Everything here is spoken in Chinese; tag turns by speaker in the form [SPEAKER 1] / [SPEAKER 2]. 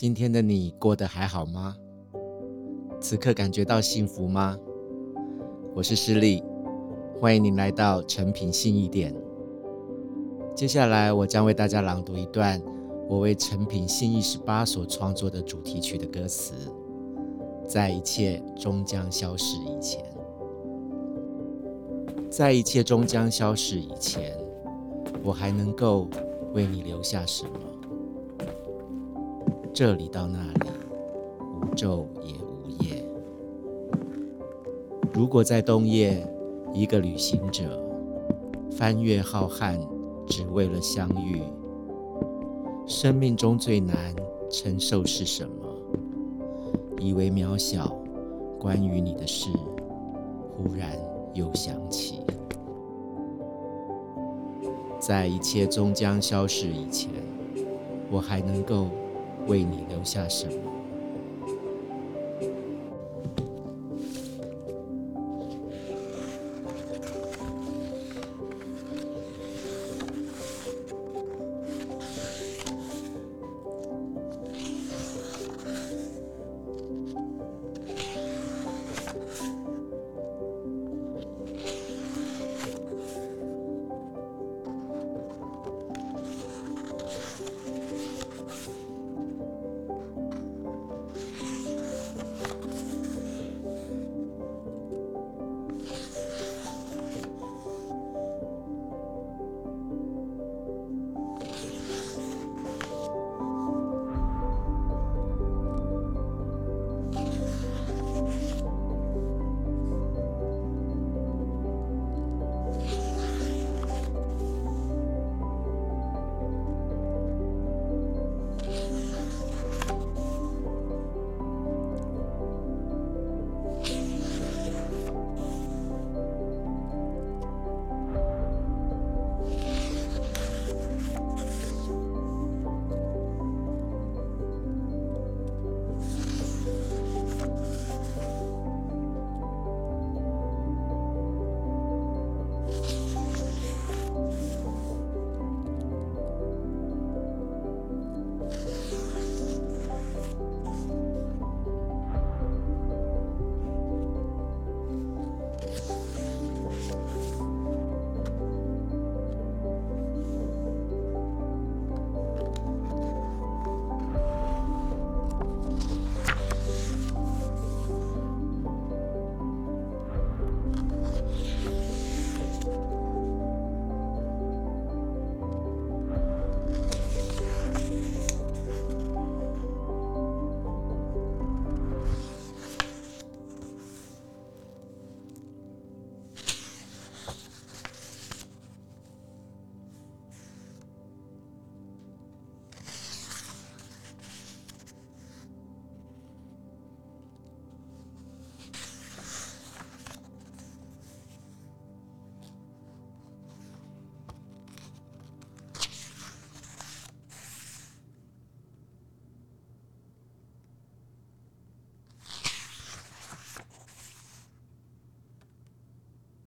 [SPEAKER 1] 今天的你过得还好吗？此刻感觉到幸福吗？我是诗丽，欢迎您来到诚品信义店。接下来，我将为大家朗读一段我为诚品信义十八所创作的主题曲的歌词。在一切终将消逝以前，在一切终将消逝以前，我还能够为你留下什么？这里到那里，无昼也无夜。如果在冬夜，一个旅行者翻越浩瀚，只为了相遇，生命中最难承受是什么？以为渺小，关于你的事，忽然又想起，在一切终将消逝以前，我还能够为你留下什么？